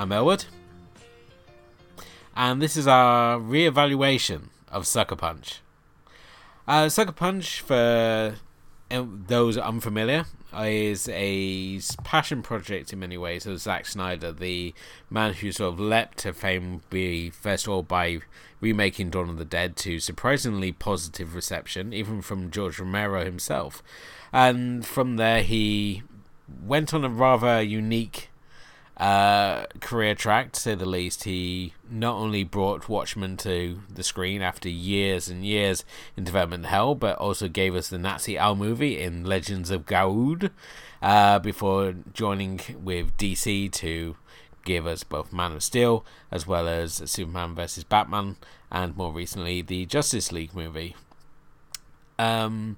I'm Elwood, and this is our re-evaluation of Sucker Punch. Uh, Sucker Punch, for those unfamiliar, is a passion project in many ways of Zack Snyder, the man who sort of leapt to fame, be first of all by remaking Dawn of the Dead to surprisingly positive reception, even from George Romero himself. And from there, he went on a rather unique uh, career track, to say the least. He not only brought Watchmen to the screen after years and years in development hell, but also gave us the Nazi Owl movie in Legends of Ga'Hoole uh, before joining with DC to give us both Man of Steel as well as Superman vs. Batman and more recently the Justice League movie. Um,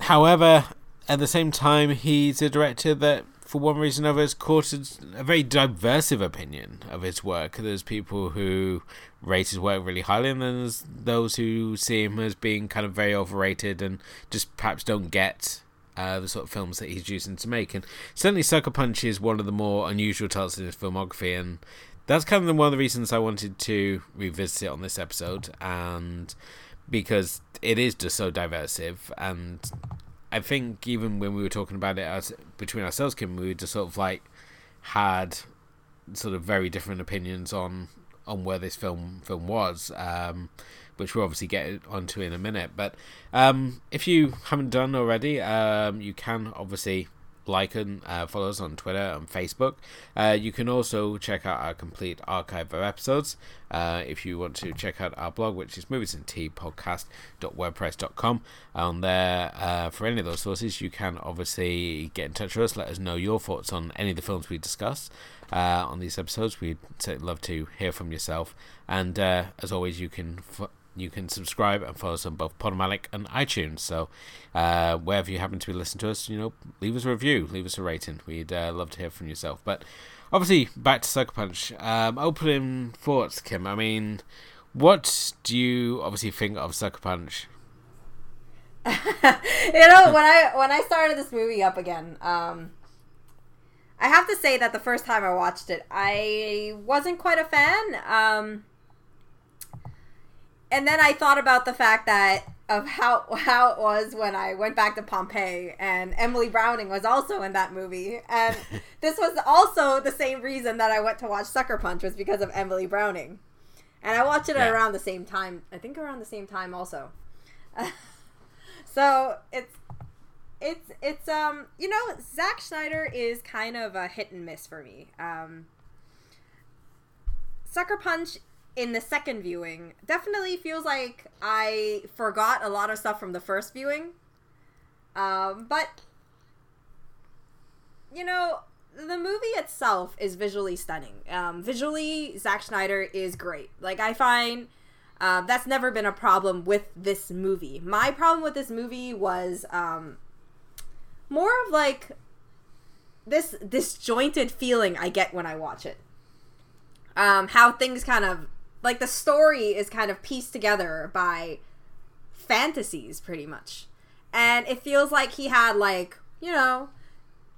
however, at the same time, he's a director that, for one reason or another, has courted a very diversive opinion of his work. There's people who rate his work really highly, and then there's those who see him as being kind of very overrated and just perhaps don't get uh, the sort of films that he's choosing to make. And certainly, Sucker Punch is one of the more unusual titles in his filmography, and that's kind of one of the reasons I wanted to revisit it on this episode, and because it is just so diversive and I think even when we were talking about it as between ourselves, Kim, we just sort of like had sort of very different opinions on on where this film film was, um, which we'll obviously get onto in a minute. But um, if you haven't done already, um, you can obviously like and uh, follow us on Twitter and Facebook. Uh, you can also check out our complete archive of episodes uh, if you want to check out our blog, which is moviesandteapodcast.wordpress.com. On there, uh, for any of those sources, you can obviously get in touch with us, let us know your thoughts on any of the films we discuss. Uh, on these episodes, we'd love to hear from yourself. And uh, as always, you can f- you can subscribe and follow us on both Podomatic and iTunes. So, uh, wherever you happen to be listening to us, you know, leave us a review, leave us a rating. We'd uh, love to hear from yourself. But obviously, back to Sucker Punch. Um, opening thoughts, Kim. I mean, what do you obviously think of Sucker Punch? you know, when I when I started this movie up again, um, I have to say that the first time I watched it, I wasn't quite a fan. Um, and then I thought about the fact that of how how it was when I went back to Pompeii and Emily Browning was also in that movie and this was also the same reason that I went to watch Sucker Punch was because of Emily Browning. And I watched it yeah. around the same time. I think around the same time also. so it's it's it's um you know Zack Snyder is kind of a hit and miss for me. Um Sucker Punch in the second viewing definitely feels like I forgot a lot of stuff from the first viewing. Um, but you know, the movie itself is visually stunning. Um, visually, Zack Snyder is great. Like I find uh, that's never been a problem with this movie. My problem with this movie was um, more of like this disjointed feeling I get when I watch it. Um, how things kind of like the story is kind of pieced together by fantasies pretty much. And it feels like he had like you know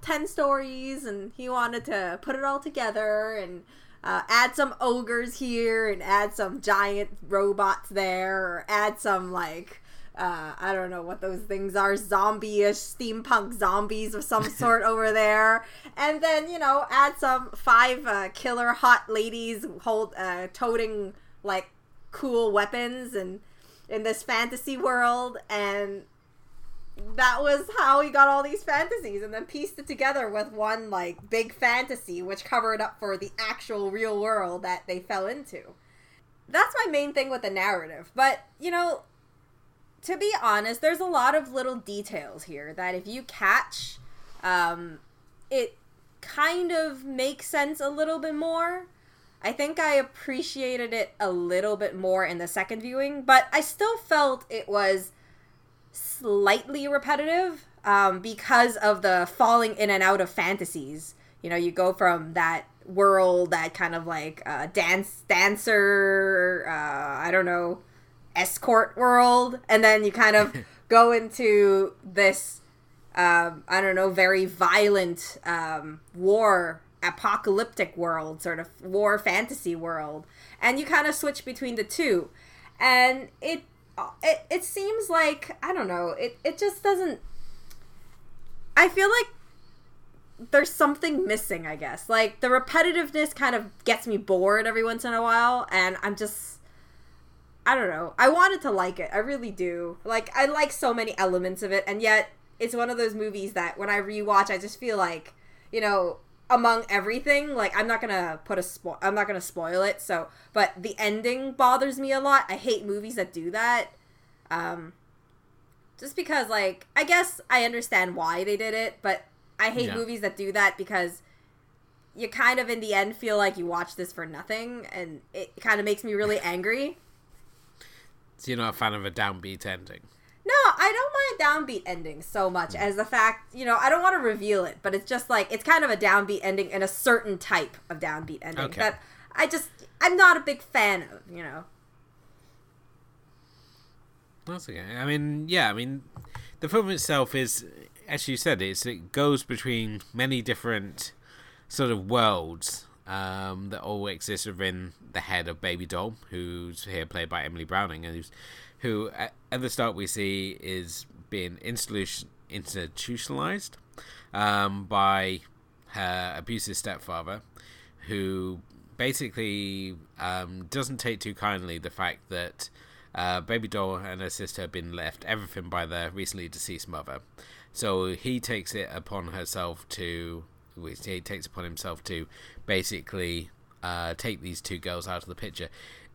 10 stories and he wanted to put it all together and uh, add some ogres here and add some giant robots there or add some like uh, I don't know what those things are, zombie-ish, steampunk zombies of some sort over there, and then you know add some five uh, killer hot ladies hold uh, toting like cool weapons and in this fantasy world, and that was how he got all these fantasies, and then pieced it together with one like big fantasy, which covered up for the actual real world that they fell into. That's my main thing with the narrative, but you know to be honest, there's a lot of little details here that if you catch, um, it kind of makes sense a little bit more. I think I appreciated it a little bit more in the second viewing, but I still felt it was slightly repetitive um, because of the falling in and out of fantasies. You know, you go from that world, that kind of like uh, dance dancer, uh, I don't know, escort world, and then you kind of go into this um, I don't know, very violent um, war, apocalyptic world, sort of war fantasy world, and you kind of switch between the two, and it it it seems like I don't know, it it just doesn't. I feel like there's something missing, I guess. Like the repetitiveness kind of gets me bored every once in a while, and I'm just I don't know. I wanted to like it. I really do. Like I like so many elements of it, and yet it's one of those movies that when I rewatch, I just feel like you know among everything like i'm not gonna put a spo- i'm not gonna spoil it so but the ending bothers me a lot i hate movies that do that um just because like i guess i understand why they did it but i hate Yeah. movies that do that because you kind of in the end feel like you watch this for nothing and it kind of makes me really angry So you're not a fan of a downbeat ending. No, I don't mind downbeat endings so much hmm. as the fact, you know, I don't want to reveal it, but it's just like it's kind of a downbeat ending and a certain type of downbeat ending Okay. that I just I'm not a big fan of, you know. That's okay. I mean, yeah, I mean, the film itself is, as you said, it's it goes between many different sort of worlds um, that all exists within the head of Baby Doll, who's here played by Emily Browning, and who's, who at, at the start we see is being institutionalized um, by her abusive stepfather, who basically um, doesn't take too kindly the fact that uh, Baby Doll and her sister have been left everything by their recently deceased mother. So he takes it upon herself to, he takes upon himself to basically uh, take these two girls out of the picture.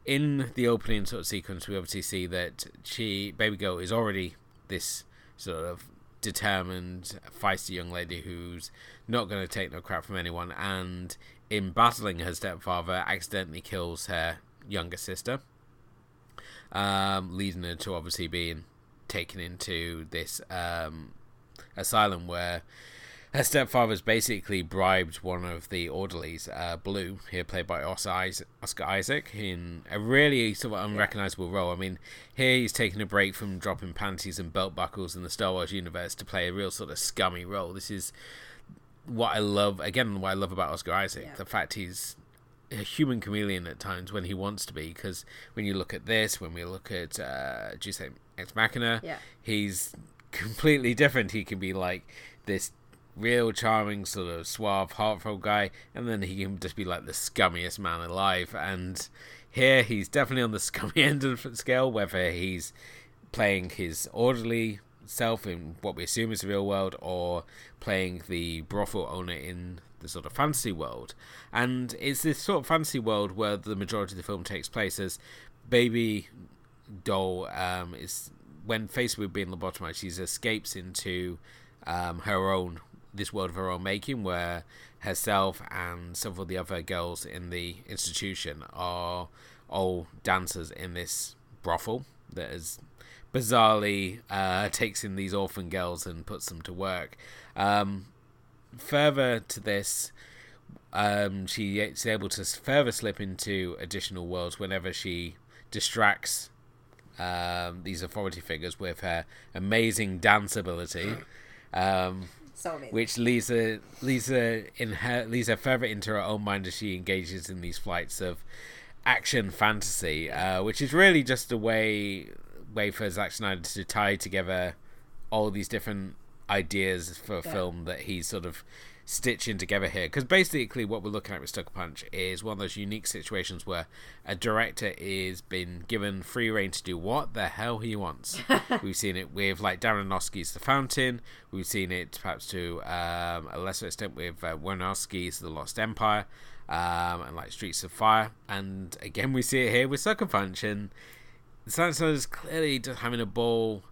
In the opening sort of sequence, we obviously see that she, Baby Girl, is already this sort of determined, feisty young lady who's not going to take no crap from anyone, and in battling her stepfather, accidentally kills her younger sister, um, leading her to obviously being taken into this um, asylum where her stepfather's basically bribed one of the orderlies, uh, Blue, here played by Oscar Isaac, in a really sort of unrecognizable role. I mean, here he's taking a break from dropping panties and belt buckles in the Star Wars universe to play a real sort of scummy role. This is what I love, again, what I love about Oscar Isaac. Yeah. The fact he's a human chameleon at times when he wants to be, because when you look at this, when we look at, uh, do you say Ex Machina? Yeah. he's completely different. He can be like this real charming, sort of suave, heartfelt guy, and then he can just be like the scummiest man alive. And here he's definitely on the scummy end of the scale, whether he's playing his orderly self in what we assume is the real world or playing the brothel owner in the sort of fantasy world. And it's this sort of fantasy world where the majority of the film takes place as baby doll um, is when faced with being lobotomized, she escapes into um, her own this world of her own making, where herself and several of the other girls in the institution are all dancers in this brothel that is bizarrely uh, takes in these orphan girls and puts them to work. Um, further to this, um, she is able to further slip into additional worlds whenever she distracts um, these authority figures with her amazing dance ability, um, So amazing. which leads her leads her in her leads her further into her own mind as she engages in these flights of action fantasy, uh, which is really just a way way for Zack Snyder to tie together all these different ideas for a Yeah. film that he's sort of stitching together here. Because basically, what we're looking at with Sucker Punch is one of those unique situations where a director is been given free reign to do what the hell he wants. We've seen it with like Darren Aronofsky's The Fountain. We've seen it perhaps to um, a lesser extent with uh, Aronofsky's The Lost Empire. Um, and like Streets of Fire, and again we see it here with Sucker Punch, and Zack Snyder's clearly just having a ball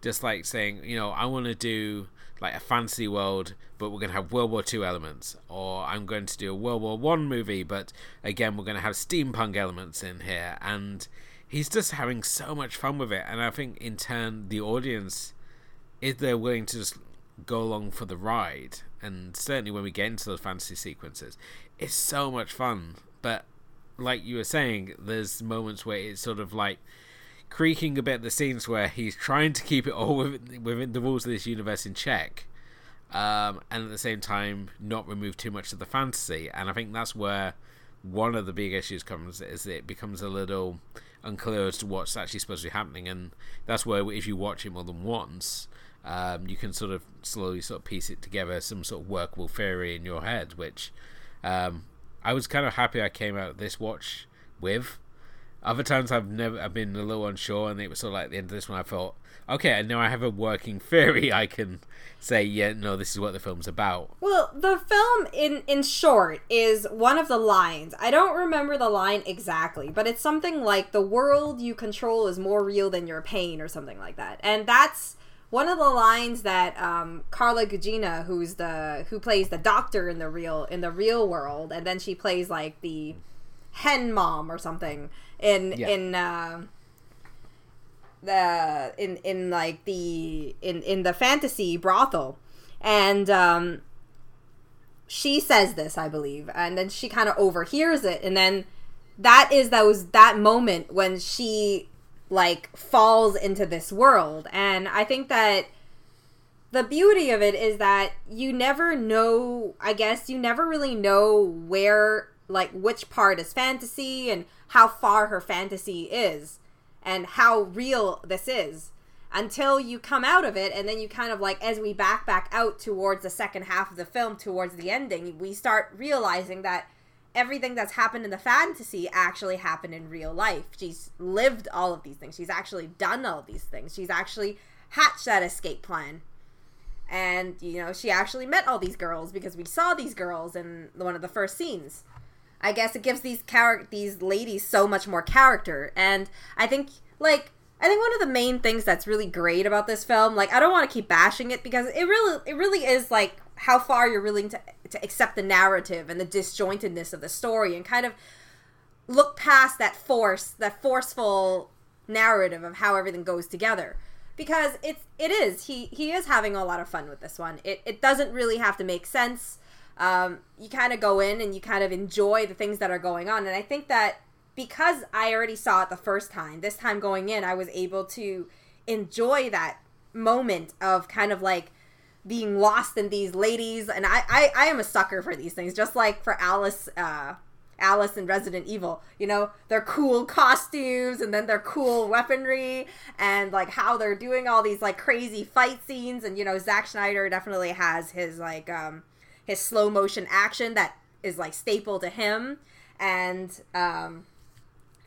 just like saying, you know, I want to do like a fantasy world, but we're going to have World War Two elements, or I'm going to do a World War One movie, but again, we're going to have steampunk elements in here, and he's just having so much fun with it, and I think in turn the audience, if they're willing to just go along for the ride, and certainly when we get into those fantasy sequences, it's so much fun, but like you were saying, there's moments where it's sort of like creaking a bit the scenes where he's trying to keep it all within, within the rules of this universe in check um, and at the same time not remove too much of the fantasy. And I think that's where one of the big issues comes is it becomes a little unclear as to what's actually supposed to be happening, and that's where if you watch it more than once, um, you can sort of slowly sort of piece it together, some sort of workable theory in your head, which um, I was kind of happy I came out this watch with. Other times I've never I've been a little unsure, and it was sort of like the end of this one. I thought, okay, I know I have a working theory. I can say, yeah, no, this is what the film's about. Well, the film, in in short, is one of the lines. I don't remember the line exactly, but it's something like "the world you control is more real than your pain" or something like that, and that's one of the lines that um, Carla Gugino, who's the who plays the doctor in the real in the real world, and then she plays like the hen mom or something in Yeah. in uh, the in in like the in in the fantasy brothel, and um, she says this, I believe, and then she kind of overhears it, and then that is that was that moment when she like falls into this world, and I think that the beauty of it is that you never know i guess you never really know where like which part is fantasy and how far her fantasy is and how real this is until you come out of it. And then you kind of like as we back back out towards the second half of the film towards the ending we start realizing that everything that's happened in the fantasy actually happened in real life. She's lived all of these things. She's actually done all these things. She's actually hatched that escape plan. And you know she actually met all these girls because we saw these girls in one of the first scenes i guess it gives these char- these ladies so much more character. And i think like i think one of the main things that's really great about this film like i don't want to keep bashing it because it really it really is like how far you're willing to to accept the narrative and the disjointedness of the story and kind of look past that force that forceful narrative of how everything goes together. Because it's it is he he is having a lot of fun with this one. It, it doesn't really have to make sense um, you kind of go in and you kind of enjoy the things that are going on and i think that because i already saw it the first time this time going in i was able to enjoy that moment of kind of like being lost in these ladies and i i, I am a sucker for these things just like for alice uh Alice and Resident Evil. You know, their cool costumes and then their cool weaponry and like how they're doing all these like crazy fight scenes. And you know, Zack Snyder definitely has his like um his slow motion action that is like staple to him. And um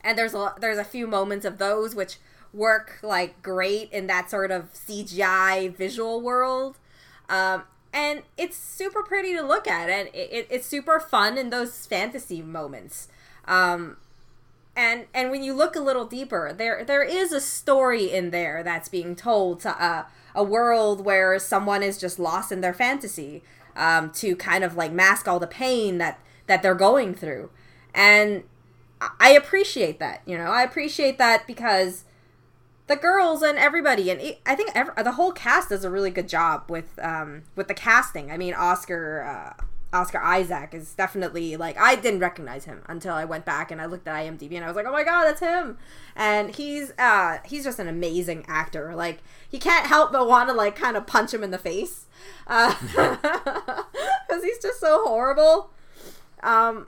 and there's a there's a few moments of those which work like great in that sort of CGI visual world. Um, and it's super pretty to look at and it, it, it's super fun in those fantasy moments um, and and when you look a little deeper there there is a story in there that's being told to a world where someone is just lost in their fantasy um, to kind of like mask all the pain that that they're going through. And I- appreciate that you know? I appreciate that because the girls and everybody and i think ev the whole cast does a really good job with um with the casting. I mean oscar uh oscar isaac is definitely like i didn't recognize him until i went back and i looked at imdb and i was like oh my god that's him and he's uh he's just an amazing actor like you can't help but want to like kind of punch him in the face uh because he's just so horrible um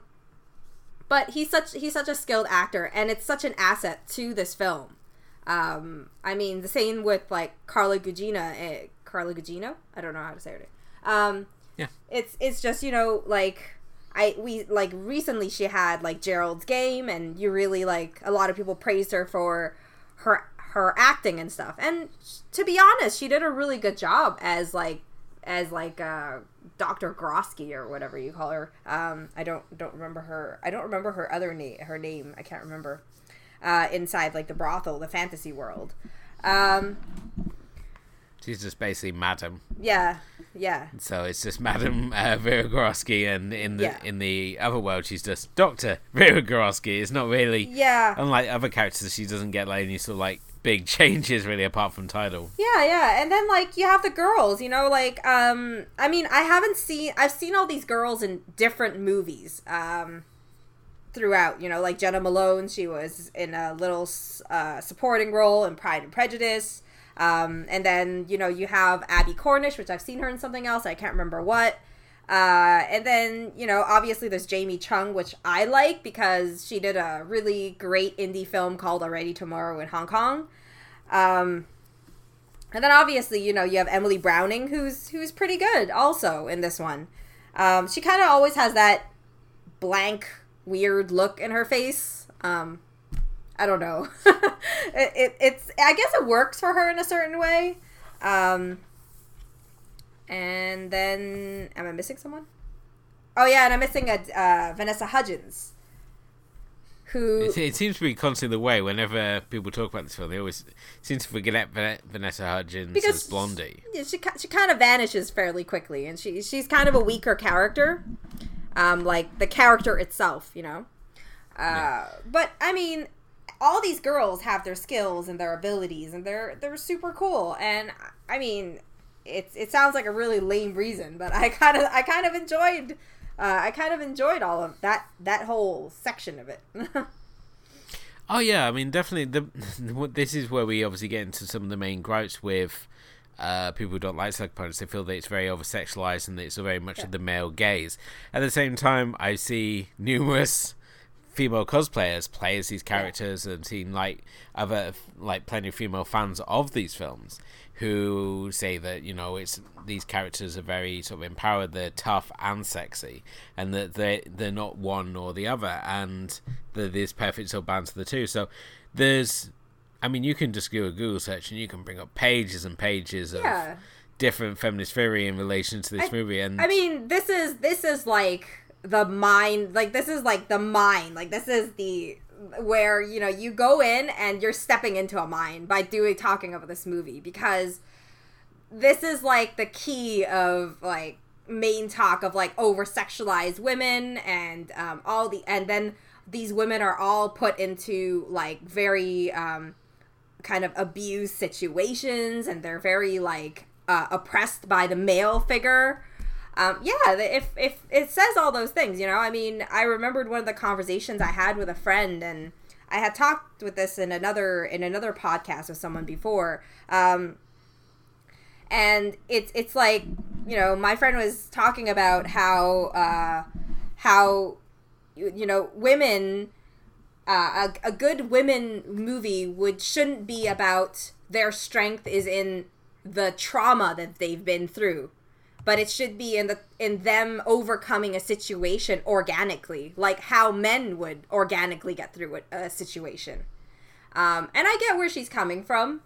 but he's such he's such a skilled actor and it's such an asset to this film um, I mean, the same with like Carla Gugino. Eh, Carla Gugino. I don't know how to say her name. Um, Yeah. It's it's just you know like I we like recently she had like Gerald's Game, and you really like a lot of people praised her for her her acting and stuff. And to be honest, she did a really good job as like as like uh Dr. Grosky or whatever you call her. Um, I don't don't remember her. I don't remember her other name. Her name. I can't remember uh, inside like the brothel, the fantasy world. Um, She's just basically Madam. yeah, yeah, So it's just Madam uh, Vera Gorosky, and in the Yeah. in the other world, she's just Doctor Vera Gorosky. It's not really yeah, unlike other characters. She doesn't get like any sort of like big changes really, apart from title. yeah, yeah. And then like you have the girls, you know, like um, I mean, I haven't seen. I've seen all these girls in different movies. Um, throughout, you know, like Jena Malone, she was in a little uh, supporting role in Pride and Prejudice. Um, and then you know you have Abbie Cornish, which I've seen her in something else. I can't remember what. Uh, and then you know obviously there's Jamie Chung, which I like because she did a really great indie film called Already Tomorrow in Hong Kong. Um, and then obviously you know you have Emily Browning, who's who's pretty good also in this one. Um, she kind of always has that blank, weird look in her face. Um, I don't know. it, it, it's I guess it works for her in a certain way. Um, and then am I missing someone? Oh yeah, and I'm missing a uh, Vanessa Hudgens. Who It, it seems to be constantly the way whenever people talk about this film. They always seem to forget Van- Vanessa Hudgens Because- as Blondie. yeah, she she kind of vanishes fairly quickly, and she she's kind of a weaker character, um, like the character itself, you know. Uh, But I mean, all these girls have their skills and their abilities, and they're they're super cool. And I mean, it's it sounds like a really lame reason, but I kind of I kind of enjoyed. Uh, I kind of enjoyed all of that that whole section of it. Oh yeah, I mean definitely. The this is where we obviously get into some of the main gripes with uh, people who don't like punch. They feel that it's very over sexualized and that it's very much of the male gaze. At the same time, I see numerous female cosplayers play as these characters and seen like other like plenty of female fans of these films who say that you know it's these characters are very sort of empowered they're tough and sexy and that they they're not one or the other and that there's perfect sort of balance of the two. So there's i mean you can just do a google search and you can bring up pages and pages of different feminist theory in relation to this I- movie and I mean, this is this is like the mind, like this is like the mind, like this is the where you know you go in and you're stepping into a mind by doing talking about this movie because this is like the key of like main talk of like over sexualized women and um, all the and then these women are all put into like very um, kind of abused situations and they're very like uh, oppressed by the male figure um, yeah if, if it says all those things you know i mean i remembered one of the conversations i had with a friend and i had talked with this in another in another podcast with someone before. Um, and it's it's like you know my friend was talking about how uh, how you, know women uh, a, a good women movie would shouldn't be about their strength is in the trauma that they've been through but it should be in the in them overcoming a situation organically like how men would organically get through a, a situation. Um, and i get where she's coming from.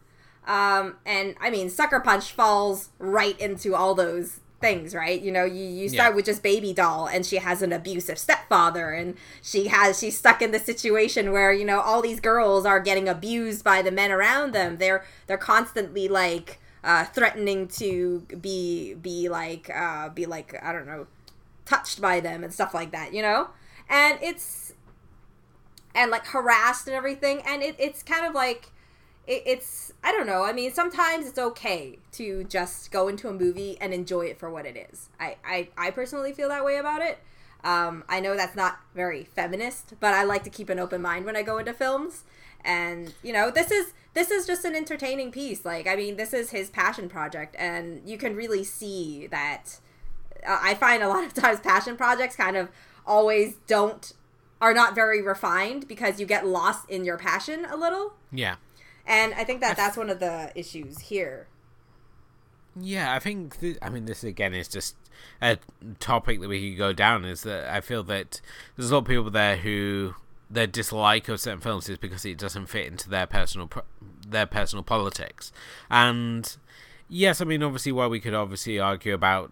Um, and i mean sucker punch falls right into all those things right? You know you, you start Yeah. with just baby doll and she has an abusive stepfather and she has she's stuck in the situation where you know all these girls are getting abused by the men around them. They're they're constantly like uh, threatening to be be like uh, be like i don't know touched by them and stuff like that you know? And it's and like harassed and everything and it, it's kind of like it, it's i don't know i mean sometimes it's okay to just go into a movie and enjoy it for what it is. I i, I personally feel that way about it. Um, i know that's not very feminist but i like to keep an open mind when i go into films and you know this is this is just an entertaining piece like i mean this is his passion project and you can really see that uh, I find a lot of times passion projects kind of always don't are not very refined because you get lost in your passion a little. yeah And I think that that's one of the issues here. Yeah, I think. Th- I mean, this again is just a topic that we could go down. Is that I feel that there's a lot of people there who their dislike of certain films is because it doesn't fit into their personal their personal politics. And yes, I mean, obviously, why we could obviously argue about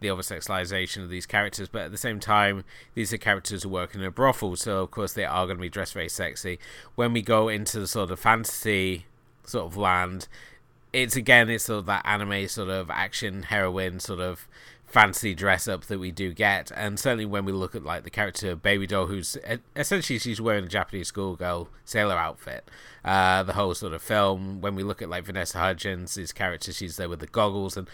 the oversexualization of these characters, but at the same time, these are characters who work in a brothel, so of course they are going to be dressed very sexy. When we go into the sort of fantasy sort of land, it's again it's sort of that anime sort of action heroine sort of fantasy dress up that we do get. And certainly when we look at like the character baby doll who's essentially she's wearing a japanese schoolgirl sailor outfit uh the whole sort of film. When we look at like vanessa hudgens character she's there with the goggles. And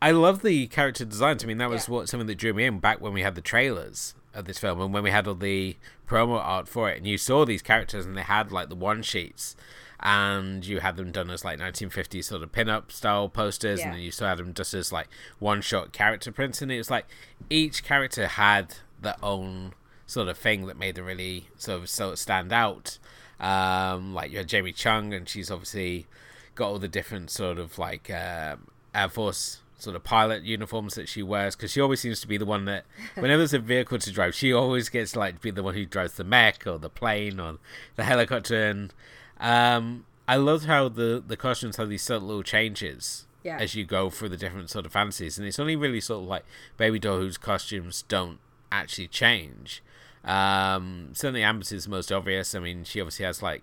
i love the character designs i mean that was Yeah. what something that drew me in back when we had the trailers of this film, and when we had all the promo art for it, and you saw these characters, and they had like the one sheets, and you had them done as like 1950s sort of pin-up style posters, Yeah. and then you still had them just as like one-shot character prints, and it was like each character had their own sort of thing that made them really sort of sort of stand out. Um, like you had Jamie Chung, and she's obviously got all the different sort of like um, Air Force sort of pilot uniforms that she wears because she always seems to be the one that whenever there's a vehicle to drive she always gets like to be the one who drives the mech or the plane or the helicopter and um i love how the the costumes have these subtle little changes Yeah. as you go through the different sort of fantasies and it's only really sort of like baby doll whose costumes don't actually change um certainly amber's is the most obvious i mean she obviously has like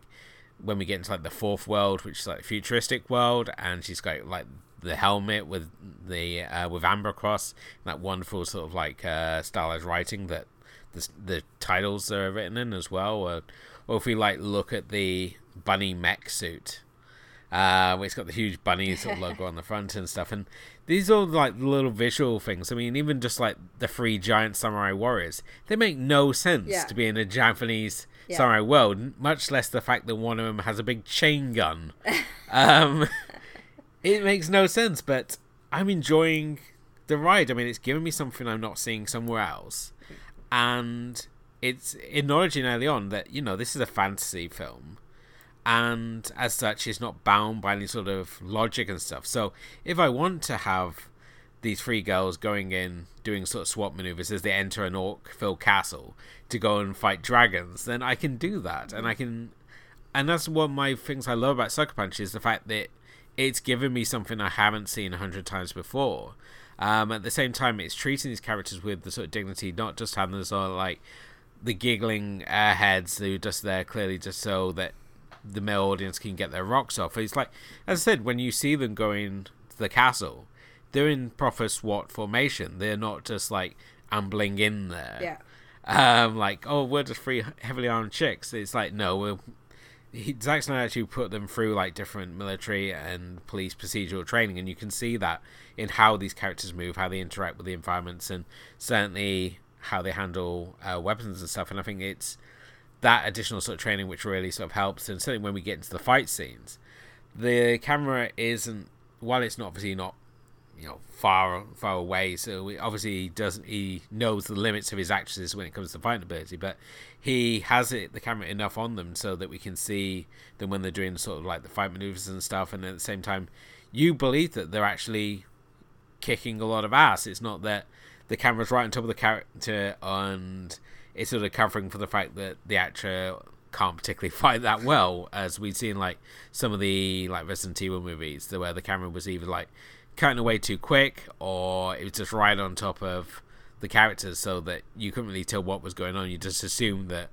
when we get into like the fourth world, which is like futuristic world, and she's got like the helmet with the uh, with Amber Cross, that wonderful sort of like uh, stylized writing that the the titles are written in as well. Or, or if we like look at the bunny mech suit, uh, where it's got the huge bunny sort of logo on the front and stuff, and these are like little visual things. I mean, even just like the three giant samurai warriors, they make no sense Yeah. to be in a Japanese Yeah. samurai world, much less the fact that one of them has a big chain gun. um, it makes no sense, but I'm enjoying the ride. I mean, it's giving me something I'm not seeing somewhere else, and it's acknowledging early on that you know this is a fantasy film, and as such, it's not bound by any sort of logic and stuff. So if I want to have these three girls going in doing sort of SWAT maneuvers as they enter an orc filled castle to go and fight dragons, then I can do that, and I can, and that's one of my things I love about Sucker Punch is the fact that it's given me something I haven't seen a hundred times before. Um, at the same time, it's treating these characters with the sort of dignity, not just having the sort of like the giggling airheads who just there clearly just so that the male audience can get their rocks off. It's like, as I said, when you see them going to the castle, they're in proper SWAT formation. They're not just like ambling in there. Yeah. Um, like, oh, we're just three heavily armed chicks. It's like, no, we're. He, Zack Snyder actually put them through like different military and police procedural training, and you can see that in how these characters move, how they interact with the environments, and certainly how they handle uh, weapons and stuff. And I think it's that additional sort of training which really sort of helps. And certainly when we get into the fight scenes, the camera isn't while it's not obviously not you know far far away so he obviously he doesn't he knows the limits of his actresses when it comes to fighting ability but he has it the camera enough on them so that we can see them when they're doing sort of like the fight maneuvers and stuff and at the same time you believe that they're actually kicking a lot of ass it's not that the camera's right on top of the character and it's sort of covering for the fact that the actor can't particularly fight that well as we've seen like some of the like Resident Evil movies where the camera was either like cutting away too quick or it was just right on top of the characters so that you couldn't really tell what was going on. You just assumed that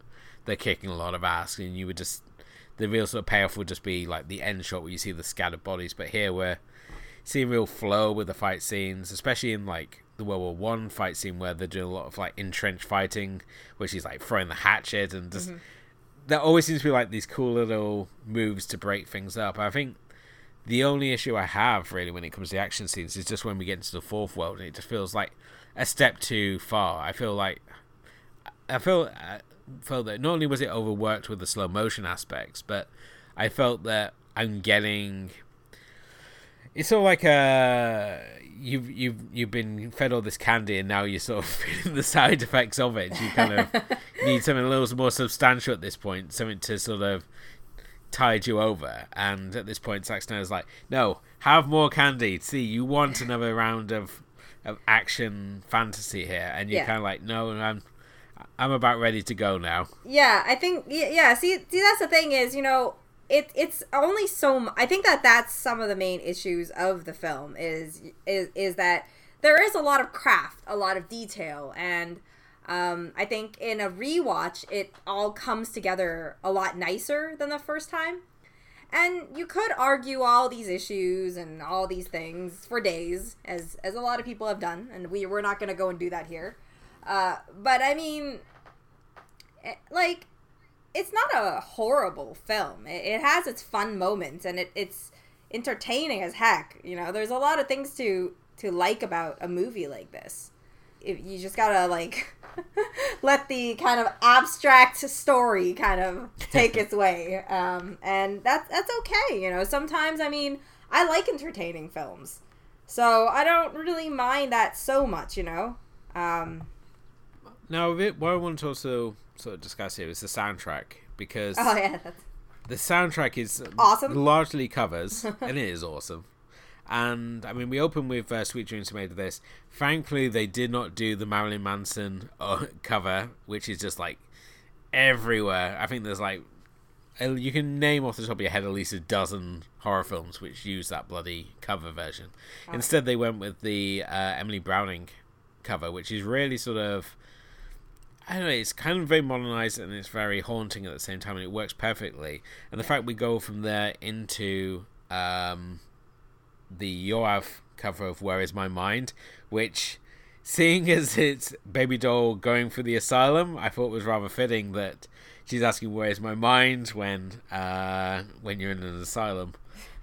they're kicking a lot of ass and you would just the real sort of payoff would just be like the end shot where you see the scattered bodies. But here we're seeing real flow with the fight scenes especially in like the World War One fight scene where they're doing a lot of like entrenched fighting where she's like throwing the hatchet and just mm-hmm. there always seems to be like these cool little moves to break things up. I think the only issue I have really when it comes to action scenes is just when we get into the fourth world and it just feels like a step too far. I feel like I feel I felt that not only was it overworked with the slow motion aspects, but I felt that I'm getting. It's sort of like a you've you've you've been fed all this candy and now you're sort of feeling the side effects of it. You kind of need something a little more substantial at this point, something to sort of tide you over. And at this point, Zack Snyder's like, "No, have more candy. See, you want another round of of action fantasy here," and you're Yeah. kind of like, "No, I'm I'm about ready to go now." Yeah, I think yeah, yeah. See, see, that's the thing is, you know, it it's only so. I think that that's some of the main issues of the film is is is that there is a lot of craft, a lot of detail, and um, I think in a rewatch, it all comes together a lot nicer than the first time. And you could argue all these issues and all these things for days, as as a lot of people have done, and we we're not going to go and do that here. Uh, but I mean, eh, like it's not a horrible film. It, it has its fun moments and it, it's entertaining as heck. You know, there's a lot of things to to like about a movie like this. if you just gotta like let the kind of abstract story kind of take its way, um, and that's that's okay. You know, sometimes I mean I like entertaining films, so I don't really mind that so much. You know. Um, now, what I want to also sort of discuss here is the soundtrack because oh yeah, that's... the soundtrack is awesome. largely covers, and it is awesome. And I mean, we open with uh, "Sweet Dreams Made of This." Thankfully, they did not do the Marilyn Manson uh, cover, which is just like everywhere. I think there's like you can name off the top of your head at least a dozen horror films which use that bloody cover version. Oh. Instead, they went with the uh, Emily Browning cover, which is really sort of I know, it's kind of very modernized and it's very haunting at the same time, and it works perfectly. And the fact we go from there into um, the Yoav cover of Where Is My Mind, which, seeing as it's Baby Doll going for the asylum, I thought was rather fitting that she's asking Where Is My Mind when uh, when you're in an asylum.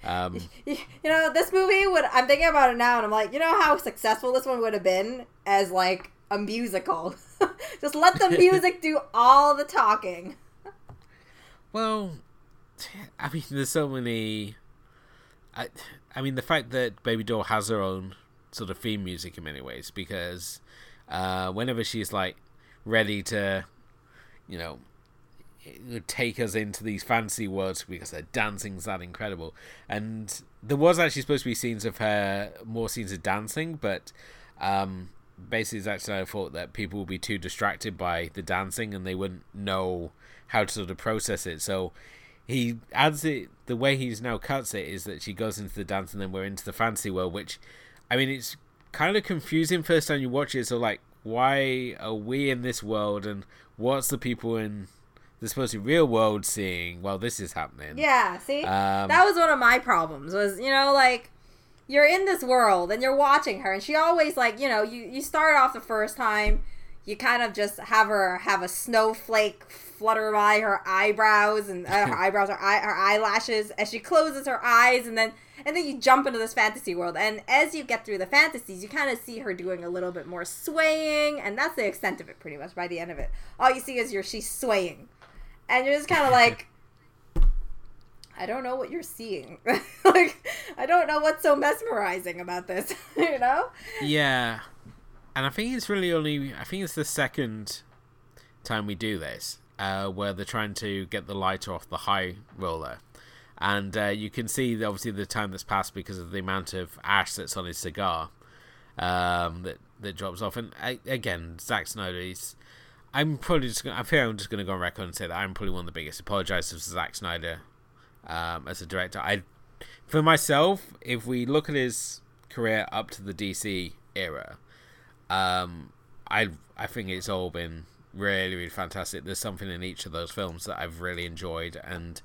Um, you know, this movie would. I'm thinking about it now, and I'm like, you know how successful this one would have been as like a musical. Just let the music do all the talking. Well, I mean, there's so many. I, I mean, the fact that Baby Doll has her own sort of theme music in many ways, because uh, whenever she's like ready to, you know, take us into these fancy worlds because her dancing's that incredible. And there was actually supposed to be scenes of her, more scenes of dancing, but um, basically Zack Snyder thought that people would be too distracted by the dancing and they wouldn't know how to sort of process it. So he adds it the way he's now cuts it is that she goes into the dance and then we're into the fantasy world, which I mean it's kind of confusing first time you watch it. So like, why are we in this world and what's the people in the supposed real world seeing while this is happening? Yeah, see, um, that was one of my problems. Was you know like you're in this world and you're watching her. And she always like you know you you start off the first time you kind of just have her have a snowflake flutter by her eyebrows and uh, her eyebrows her, eye, her eyelashes as she closes her eyes and then and then you jump into this fantasy world. And as you get through the fantasies you kind of see her doing a little bit more swaying and that's the extent of it pretty much by the end of it. All you see is your she's swaying. And you're just kind of like I don't know what you're seeing. like, I don't know what's so mesmerizing about this, you know? Yeah. And I think it's really only, I think it's the second time we do this, uh, where they're trying to get the lighter off the high roller. And uh, you can see, obviously, the time that's passed because of the amount of ash that's on his cigar um, that, that drops off. And I, again, Zack Snyder, he's. I'm probably just gonna, I feel I'm just going to go on record and say that I'm probably one of the biggest apologizers to Zack Snyder um, as a director. I, for myself, if we look at his career up to the DC era, um, I I think it's all been really really fantastic. There's something in each of those films that I've really enjoyed and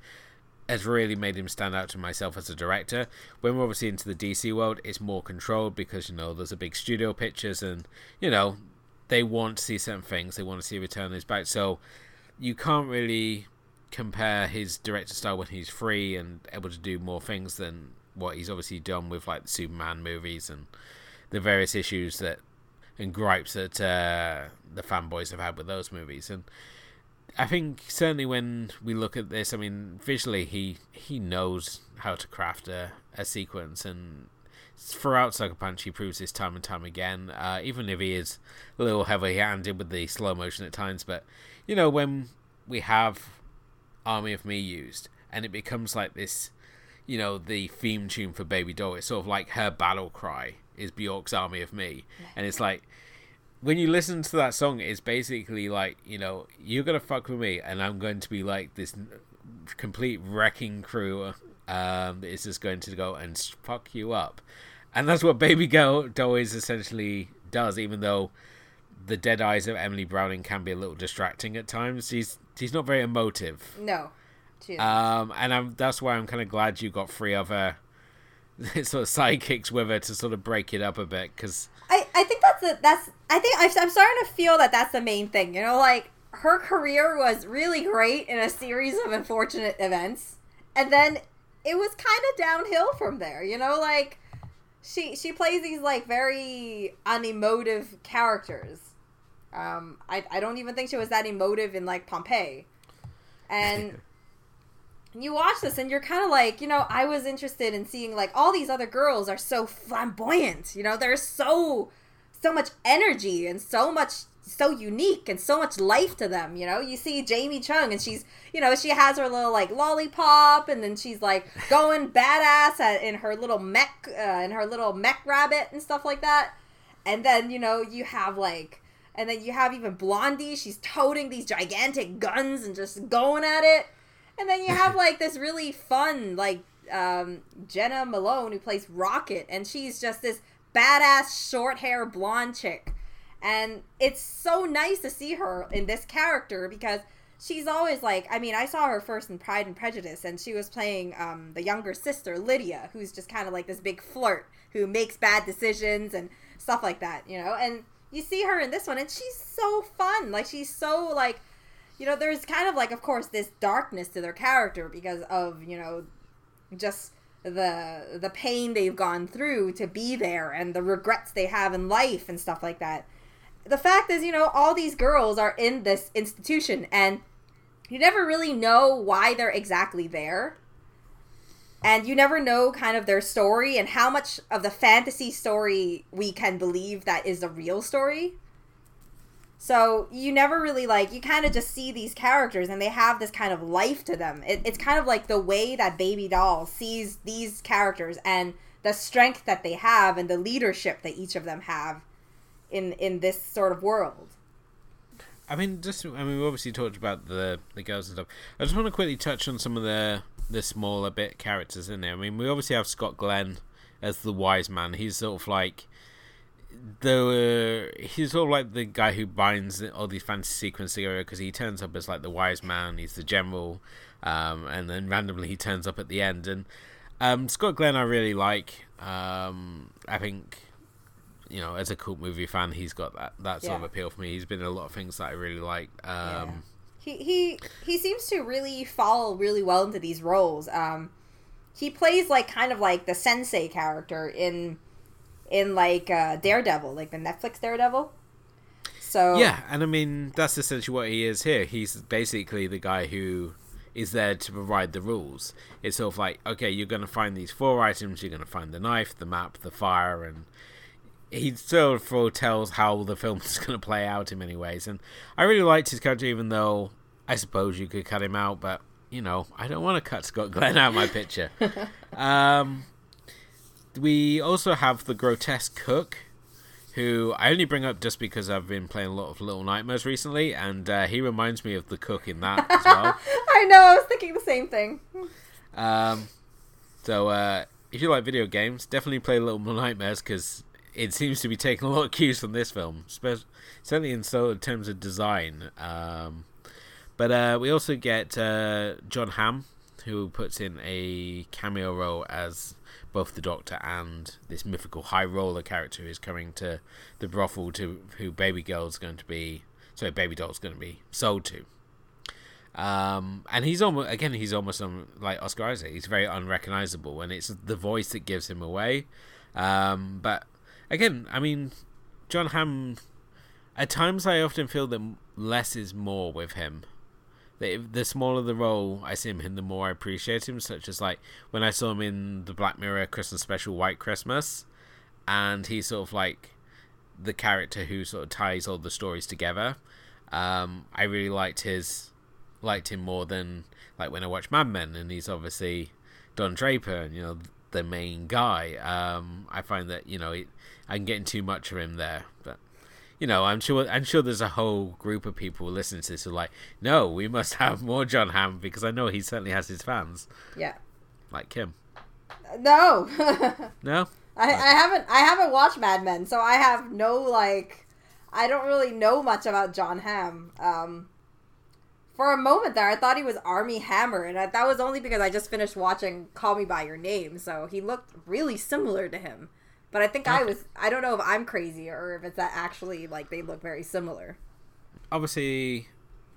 has really made him stand out to myself as a director. When we're obviously into the DC world, it's more controlled because you know there's a big studio pictures and you know they want to see certain things. They want to see return back. So you can't really compare his director style when he's free and able to do more things than what he's obviously done with like the Superman movies and the various issues that and gripes that uh, the fanboys have had with those movies. And I think certainly when we look at this, I mean, visually he he knows how to craft a, a sequence, and throughout Sucker Punch he proves this time and time again. Uh, even if he is a little heavy-handed with the slow motion at times, but you know when we have Army of Me used, and it becomes like this, you know, the theme tune for Baby Doll. It's sort of like her battle cry is Bjork's Army of Me, and it's like when you listen to that song, it's basically like you know you're gonna fuck with me, and I'm going to be like this complete wrecking crew um, that is just going to go and fuck you up, and that's what Baby Girl Doll is essentially does, even though the dead eyes of Emily Browning can be a little distracting at times. She's she's not very emotive. No. Um, and I'm that's why I'm kind of glad you got three other sort of sidekicks with her to sort of break it up a bit because I I think that's a, that's I think I'm, I'm starting to feel that that's the main thing. You know, like her career was really great in a series of unfortunate events, and then it was kind of downhill from there. You know, like she she plays these like very unemotive characters. Um, I I don't even think she was that emotive in like Pompeii, and you watch this and you're kind of like, you know, I was interested in seeing like all these other girls are so flamboyant. You know, there's so so much energy and so much so unique and so much life to them. You know, you see Jamie Chung and she's, you know, she has her little like lollipop and then she's like going badass at, in her little mech, uh, in her little mech rabbit and stuff like that. And then you know you have like, and then you have even Blondie. She's toting these gigantic guns and just going at it. And then you have like this really fun like um, Jena Malone who plays Rocket, and she's just this badass short hair blonde chick and it's so nice to see her in this character because she's always like I mean, I saw her first in Pride and Prejudice and she was playing um, the younger sister, Lydia, who's just kind of like this big flirt who makes bad decisions and stuff like that, you know? And you see her in this one and she's so fun. Like she's so like you know, there's kind of like of course this darkness to their character because of, you know, just the the pain they've gone through to be there and the regrets they have in life and stuff like that the fact is, you know, all these girls are in this institution and you never really know why they're exactly there. And you never know kind of their story and how much of the fantasy story we can believe that is a real story. So you never really like, you kind of just see these characters and they have this kind of life to them. It, it's kind of like the way that Baby Doll sees these characters and the strength that they have and the leadership that each of them have in in this sort of world. I mean, just I mean, we obviously talked about the the girls and stuff. I just want to quickly touch on some of the the smaller bit characters in there. I mean, we obviously have Scott Glenn as the wise man. He's sort of like the uh, he's sort of like the guy who binds all these fantasy sequences together because he turns up as like the wise man. He's the general, um, and then randomly he turns up at the end. And um, Scott Glenn, I really like. Um, I think you know, as a cult movie fan, he's got that that sort yeah. of appeal for me. He's been in a lot of things that I really like. Um, yeah. He he he seems to really fall really well into these roles. Um, he plays like kind of like the sensei character in in like uh, Daredevil, like the Netflix Daredevil. So yeah, and I mean that's essentially what he is here. He's basically the guy who is there to provide the rules. It's sort of like okay, you're going to find these four items. You're going to find the knife, the map, the fire, and he sort of foretells how the film is going to play out in many ways. And I really liked his character, even though I suppose you could cut him out, but you know, I don't want to cut Scott Glenn out of my picture. um, we also have the grotesque cook, who I only bring up just because I've been playing a lot of Little Nightmares recently, and uh, he reminds me of the cook in that as well. I know, I was thinking the same thing. Um, so uh, if you like video games, definitely play Little Nightmares because it seems to be taking a lot of cues from this film, certainly in so terms of design. Um, but uh, we also get uh, Jon Hamm, who puts in a cameo role as both the Doctor and this mythical high roller character who's coming to the brothel to who Baby Girl's going to be, sorry, Baby Doll's going to be sold to. Um, and he's almost again he's almost um, like Oscar Isaac. He's very unrecognizable, and it's the voice that gives him away. Um, but again, I mean, Jon Hamm. At times, I often feel that less is more with him. The, smaller the role I see him in, the more I appreciate him. Such as like when I saw him in the Black Mirror Christmas special, White Christmas, and he's sort of like the character who sort of ties all the stories together. Um, I really liked his liked him more than like when I watch Mad Men, and he's obviously Don Draper, and you know the main guy. Um, I find that you know it, I'm getting too much of him there, but you know I'm sure I'm sure there's a whole group of people listening to this who are like, no, we must have more Jon Hamm because I know he certainly has his fans. Yeah, like Kim. No. no. I, I haven't I haven't watched Mad Men, so I have no like I don't really know much about Jon Hamm. Um, for a moment there, I thought he was Armie Hammer, and I, that was only because I just finished watching Call Me by Your Name, so he looked really similar to him. But I think okay. I was I don't know if I'm crazy or if it's that actually like they look very similar. Obviously,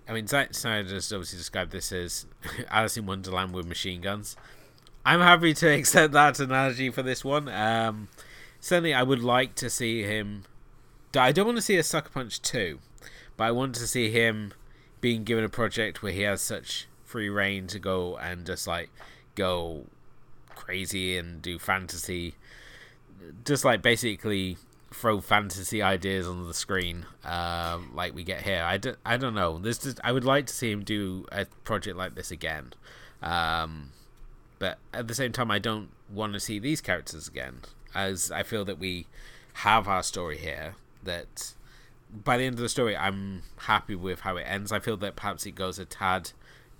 I mean Zack Snyder has obviously described this as Alice in Wonderland with machine guns. I'm happy to accept that analogy for this one. Um, certainly I would like to see him. I don't want to see a Sucker Punch two, but I want to see him being given a project where he has such free reign to go and just like go crazy and do fantasy, just like basically throw fantasy ideas on the screen, um, like we get here. I don't, I don't know. This is, I would like to see him do a project like this again, um, but at the same time, I don't want to see these characters again, as I feel that we have our story here. That by the end of the story, I'm happy with how it ends. I feel that perhaps it goes a tad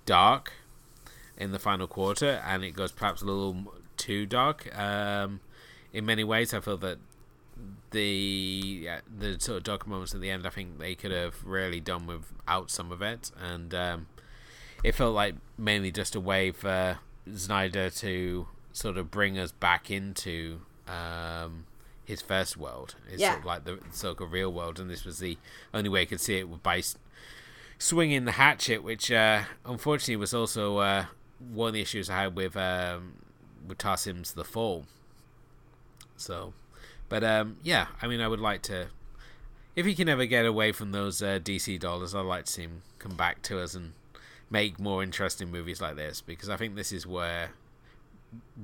dark in the final quarter, and it goes perhaps a little too dark. Um, in many ways, I feel that the the sort of dark moments at the end, I think they could have really done without some of it, and um, it felt like mainly just a way for Snyder to sort of bring us back into um, his first world. It's Yeah. sort of like the sort of real world, and this was the only way I could see it by s- swinging the hatchet, which uh, unfortunately was also uh, one of the issues I had with um, with Tarsem's The Fall. So, but um, yeah, I mean, I would like to. If he can ever get away from those uh, DC dollars, I'd like to see him come back to us and make more interesting movies like this because I think this is where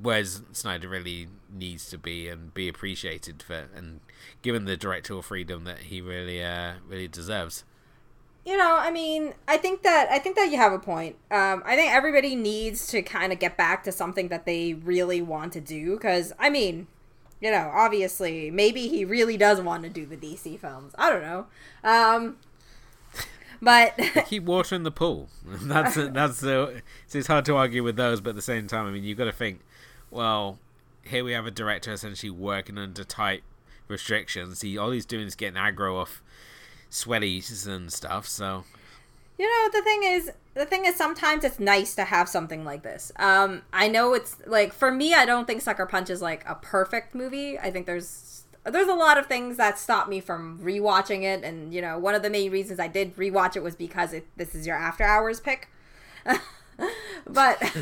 where Snyder really needs to be and be appreciated for and given the directorial freedom that he really uh, really deserves. you know i mean i think that i think that you have a point. Um, i think everybody needs to kind of get back to something that they really want to do because i mean you know obviously maybe he really does want to do the dc films. I don't know. Um, but Keep water in the pool. That's that's uh, so it's hard to argue with those, but at the same time, I mean, you've got to think. Well, here we have a director essentially working under tight restrictions. He all he's doing is getting aggro off sweaties and stuff. So You know, the thing is, the thing is, sometimes it's nice to have something like this. Um, I know it's like for me, I don't think Sucker Punch is like a perfect movie. I think there's there's a lot of things that stop me from rewatching it, and you know, one of the main reasons I did rewatch it was because it, this is your after hours pick. but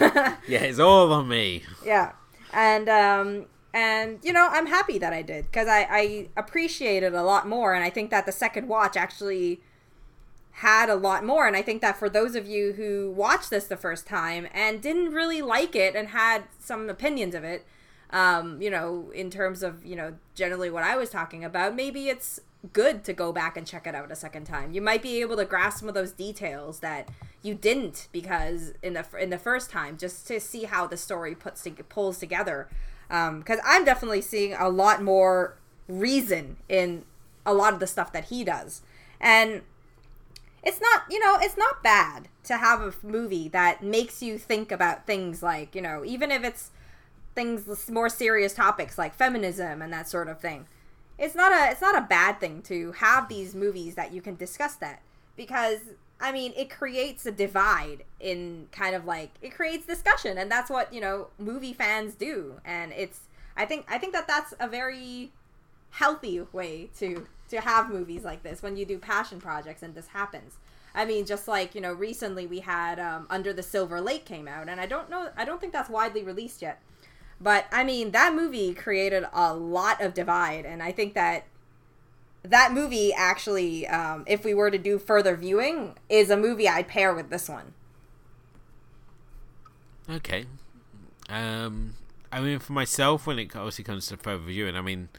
yeah, it's all on me. yeah and um and you know i'm happy that i did because I, I appreciate it a lot more and i think that the second watch actually had a lot more and i think that for those of you who watched this the first time and didn't really like it and had some opinions of it um you know in terms of you know generally what i was talking about maybe it's good to go back and check it out a second time. You might be able to grasp some of those details that you didn't because in the in the first time just to see how the story puts to, pulls together. Because i'm definitely seeing a lot more reason in a lot of the stuff that he does. And it's not you know it's not bad to have a movie that makes you think about things like you know even if it's things more serious topics like feminism and that sort of thing. It's not a it's not a bad thing to have these movies that you can discuss that because i mean it creates a divide in kind of like it creates discussion and that's what you know movie fans do. And it's i think i think that that's a very healthy way to to have movies like this when you do passion projects and this happens. I mean just like you know recently we had um, under the silver lake came out and i don't know i don't think that's widely released yet but i mean that movie created a lot of divide and i think that that movie actually um, if we were to do further viewing is a movie i'd pair with this one Okay. Um, I mean, for myself, when it obviously comes to further viewing, I mean,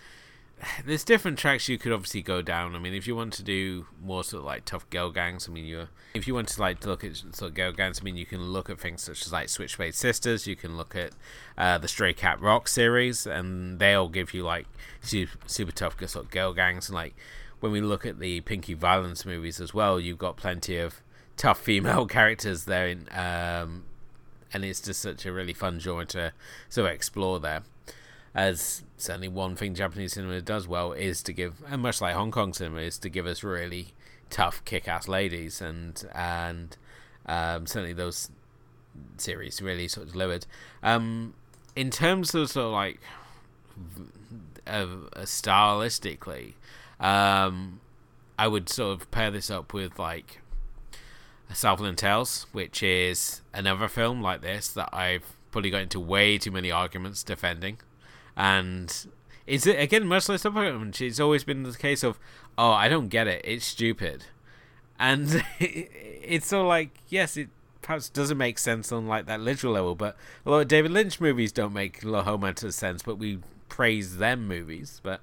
there's different tracks you could obviously go down. I mean, if you want to do more sort of like tough girl gangs, I mean, you're if you want to like look at sort of girl gangs, I mean, you can look at things such as like Switchblade Sisters. You can look at uh, the Stray Cat Rock series, and they'll give you like super, super tough sort of girl gangs. And like when we look at the Pinky Violence movies as well, you've got plenty of tough female characters there in um, and it's just such a really fun genre to sort of explore there. As certainly one thing Japanese cinema does well is to give, and much like Hong Kong cinema, is to give us really tough, kick-ass ladies, and and um, certainly those series really sort of delivered. Um, in terms of sort of like uh, stylistically, um, I would sort of pair this up with like Southland Tales, which is another film like this that I've probably got into way too many arguments defending. And it's again much like Sucker It's always been the case of, oh, I don't get it. It's stupid, and it's so like yes, it perhaps doesn't make sense on like that literal level. But a lot of David Lynch movies don't make a whole bunch of sense, but we praise them movies. But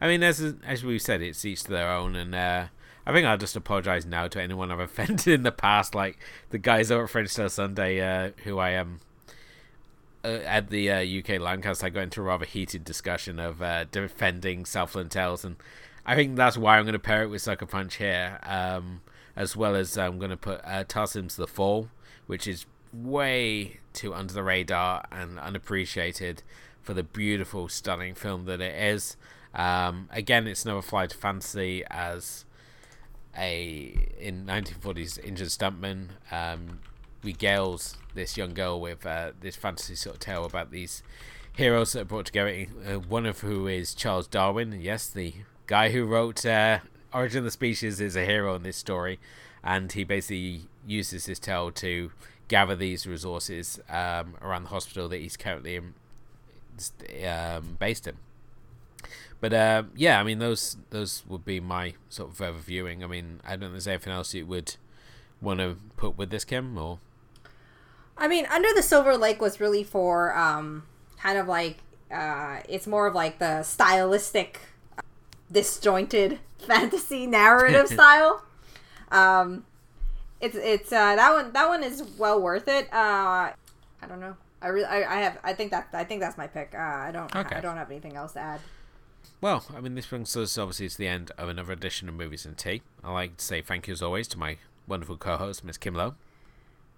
I mean, as as we said, it's each to their own, and uh, I think I'll just apologize now to anyone I've offended in the past, like the guys over at French Style Sunday, uh, who I am. Uh, at the uh, UK Lancaster, I got into a rather heated discussion of uh, defending Southland Tales, and I think that's why I'm going to pair it with Sucker Punch here, um, as well as I'm going to put uh, Tarsem's The Fall, which is way too under the radar and unappreciated for the beautiful, stunning film that it is. Um, again, it's another flight to fantasy as a in 1940s injured stuntman um, regales this young girl with uh, this fantasy sort of tale about these heroes that are brought together. Uh, one of who is Charles Darwin. Yes, the guy who wrote uh, Origin of the Species is a hero in this story, and he basically uses his tale to gather these resources um, around the hospital that he's currently in, um, based in. But uh, yeah, I mean those those would be my sort of further viewing. I mean, I don't know if there's anything else you would want to put with this, Kim, or. I mean, Under the Silver Lake was really for um, kind of like uh, it's more of like the stylistic, disjointed fantasy narrative style. Um, it's it's uh, that one that one is well worth it. Uh, I don't know. I really I, I have I think that I think that's my pick. Uh, I don't Okay. I don't have anything else to add. Well, I mean, this brings us obviously to the end of another edition of Movies and Tea. I'd like to say thank you as always to my wonderful co-host, Miss Kim Lowe.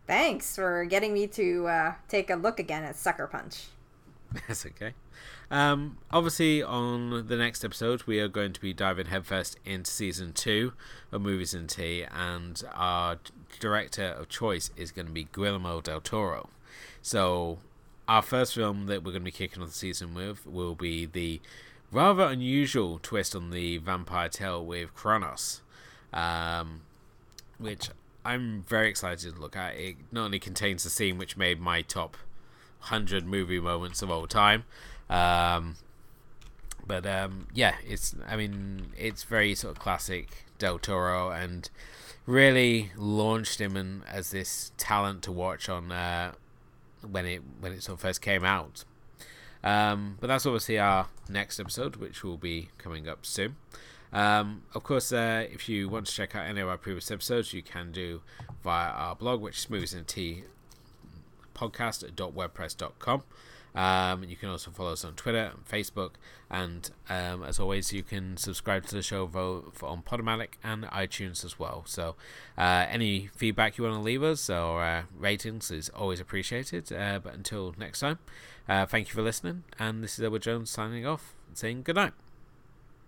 Thanks for getting me to uh, take a look again at Sucker Punch. That's okay. Um, obviously, on the next episode, we are going to be diving headfirst into season two of Movies and Tea, and our director of choice is going to be Guillermo del Toro. So, our first film that we're going to be kicking off the season with will be the rather unusual twist on the vampire tale with Cronos, um, which I'm very excited to look at. It not only contains the scene which made my top 100 movie moments of all time. Um, but um, yeah, it's I mean it's very sort of classic Del Toro and really launched him in, as this talent to watch on uh, when it when it sort of first came out. Um, but that's obviously our next episode, which will be coming up soon. Um, of course, uh, if you want to check out any of our previous episodes, you can do via our blog, which is Movies and Tea podcast.wordpress.com. Um, you can also follow us on Twitter and Facebook, and um, as always, you can subscribe to the show vo- for, on Podomatic and iTunes as well. So, uh, any feedback you want to leave us or uh, ratings is always appreciated. Uh, but until next time, uh, thank you for listening, and this is Edward Jones signing off, saying good night.